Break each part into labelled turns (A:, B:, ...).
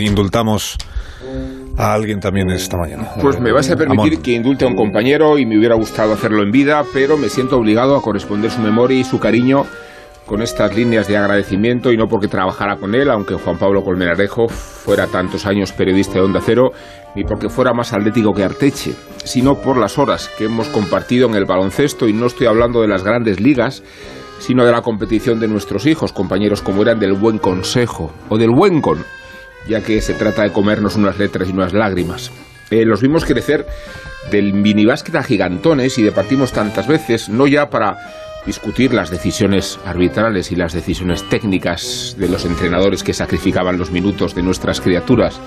A: indultamos a alguien también esta mañana.
B: Pues me vas a permitir que indulte a un compañero y me hubiera gustado hacerlo en vida, pero me siento obligado a corresponder su memoria y su cariño con estas líneas de agradecimiento y no porque trabajara con él, aunque Juan Pablo Colmenarejo fuera tantos años periodista de Onda Cero, ni porque fuera más atlético que Arteche, sino por las horas que hemos compartido en el baloncesto y no estoy hablando de las grandes ligas, sino de la competición de nuestros hijos, compañeros como eran del buen consejo o del buen con, ya que se trata de comernos unas letras y unas lágrimas. Eh, los vimos crecer del minibásquet a gigantones y departimos tantas veces, no ya para discutir las decisiones arbitrales y las decisiones técnicas de los entrenadores que sacrificaban los minutos de nuestras criaturas,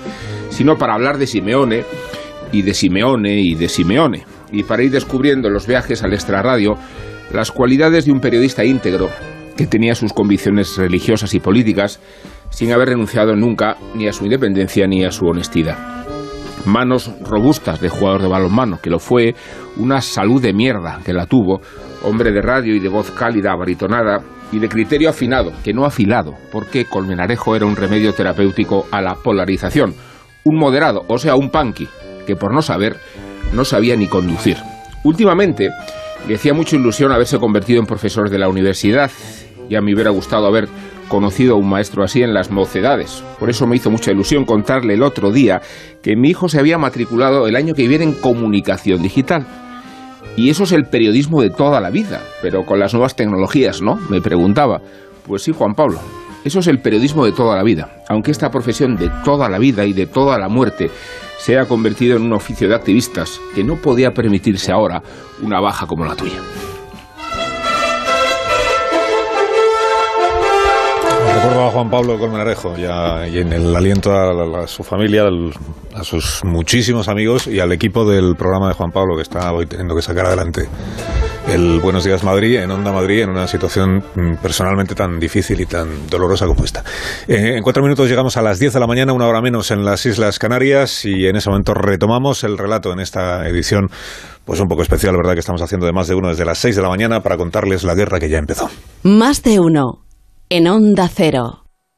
B: sino para hablar de Simeone y de Simeone y de Simeone, y para ir descubriendo los viajes al extrarradio las cualidades de un periodista íntegro que tenía sus convicciones religiosas y políticas sin haber renunciado nunca ni a su independencia ni a su honestidad. Manos robustas de jugador de balonmano, que lo fue, una salud de mierda, que la tuvo, hombre de radio y de voz cálida, baritonada, y de criterio afinado, que no afilado, porque Colmenarejo era un remedio terapéutico a la polarización, un moderado, o sea, un punky, que por no saber, no sabía ni conducir. Últimamente, le hacía mucha ilusión haberse convertido en profesor de la universidad, y a mí hubiera gustado haber conocido a un maestro así en las mocedades. Por eso me hizo mucha ilusión contarle el otro día que mi hijo se había matriculado el año que viene en comunicación digital. Y eso es el periodismo de toda la vida, pero con las nuevas tecnologías, ¿no? Me preguntaba. Pues sí, Juan Pablo. Eso es el periodismo de toda la vida, aunque esta profesión de toda la vida y de toda la muerte se ha convertido en un oficio de activistas que no podía permitirse ahora una baja como la tuya.
A: Juan Pablo Colmenarejo y, en el aliento a, su familia, a sus muchísimos amigos y al equipo del programa de Juan Pablo que está hoy teniendo que sacar adelante el Buenos Días Madrid en Onda Madrid en una situación mm, personalmente tan difícil y tan dolorosa como esta. Eh, en cuatro minutos llegamos a las 10 de la mañana, una hora menos en las Islas Canarias y en ese momento retomamos el relato en esta edición pues un poco especial, ¿verdad? Que estamos haciendo de más de uno desde las 6 de la mañana para contarles la guerra que ya empezó.
C: Más de uno en Onda Cero.